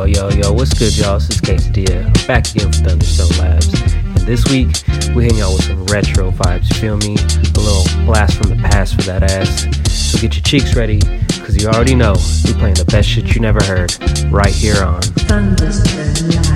Yo, yo, yo, what's good, y'all? This is K-Sadilla. back again for Thunderstone Labs. And this week, we're hitting y'all with some retro vibes, feel me? A little blast from the past for that ass. So get your cheeks ready, because you already know we're playing the best shit you never heard right here on Thunderstone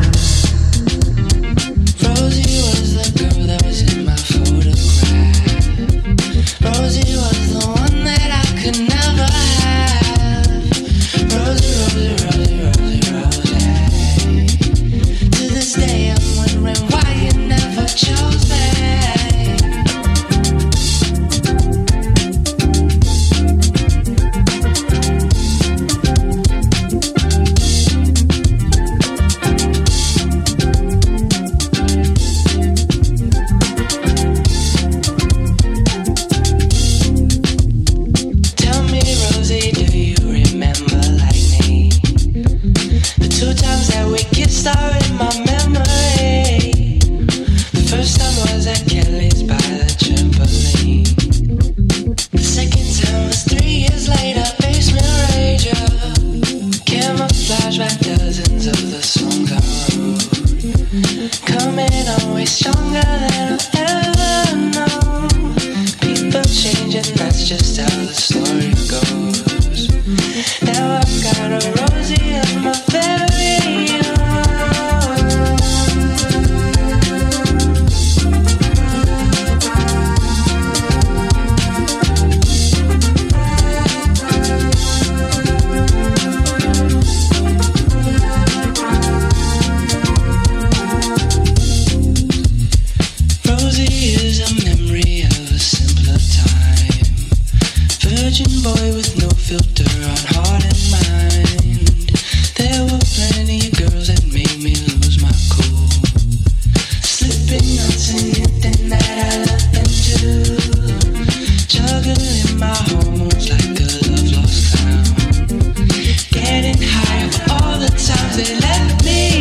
They left me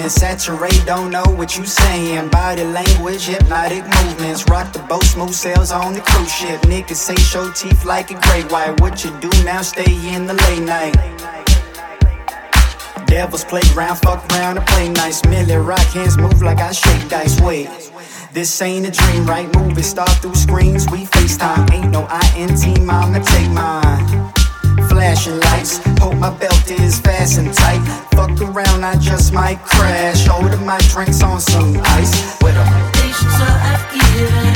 conversation. Saturate, don't know what you saying. Body language, hypnotic movements. Rock the boat, smooth sails on the cruise ship. Niggas say show teeth like a great white. What you do now? Stay in the late night. Devil's playground, fuck around and play nice. Millie rock hands move like I shake dice. Wait. This ain't a dream, right? Moving start through screens, we FaceTime. Ain't no INT, mama, take mine flashing lights. Hope my belt is fast and tight. Fuck around, I just might crash. Order my drinks on some ice. With a patience I've given.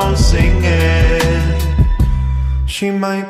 On singing. She might